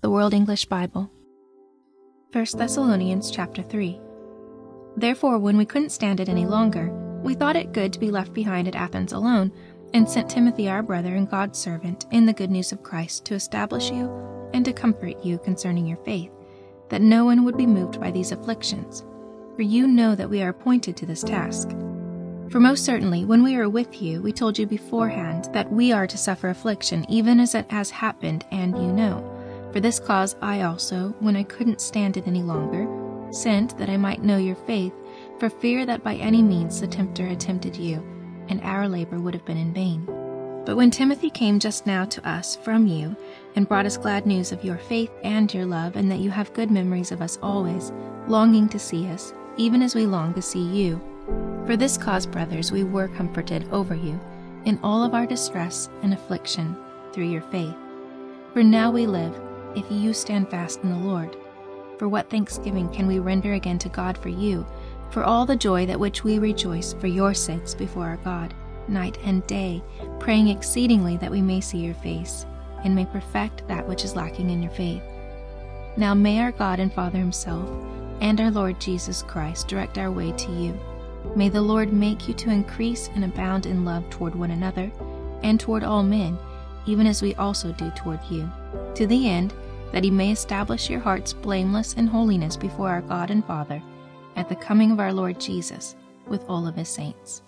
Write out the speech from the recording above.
The World English Bible. 1 Thessalonians chapter 3. Therefore, when we couldn't stand it any longer, we thought it good to be left behind at Athens alone, and sent Timothy our brother and God's servant in the good news of Christ to establish you and to comfort you concerning your faith, that no one would be moved by these afflictions. For you know that we are appointed to this task. For most certainly, when we were with you, we told you beforehand that we are to suffer affliction, even as it has happened, and you know. For this cause I also, when I couldn't stand it any longer, sent that I might know your faith, for fear that by any means the tempter had tempted you, and our labor would have been in vain. But when Timothy came just now to us from you, and brought us glad news of your faith and your love, and that you have good memories of us always, longing to see us, even as we long to see you. For this cause, brothers, we were comforted over you, in all of our distress and affliction, through your faith. For now we live, if you stand fast in the Lord. For what thanksgiving can we render again to God for you, for all the joy that which we rejoice for your sakes before our God, night and day, praying exceedingly that we may see your face, and may perfect that which is lacking in your faith. Now may our God and Father Himself, and our Lord Jesus Christ direct our way to you. May the Lord make you to increase and abound in love toward one another, and toward all men, even as we also do toward you, to the end that he may establish your hearts blameless in holiness before our God and Father at the coming of our Lord Jesus with all of his saints.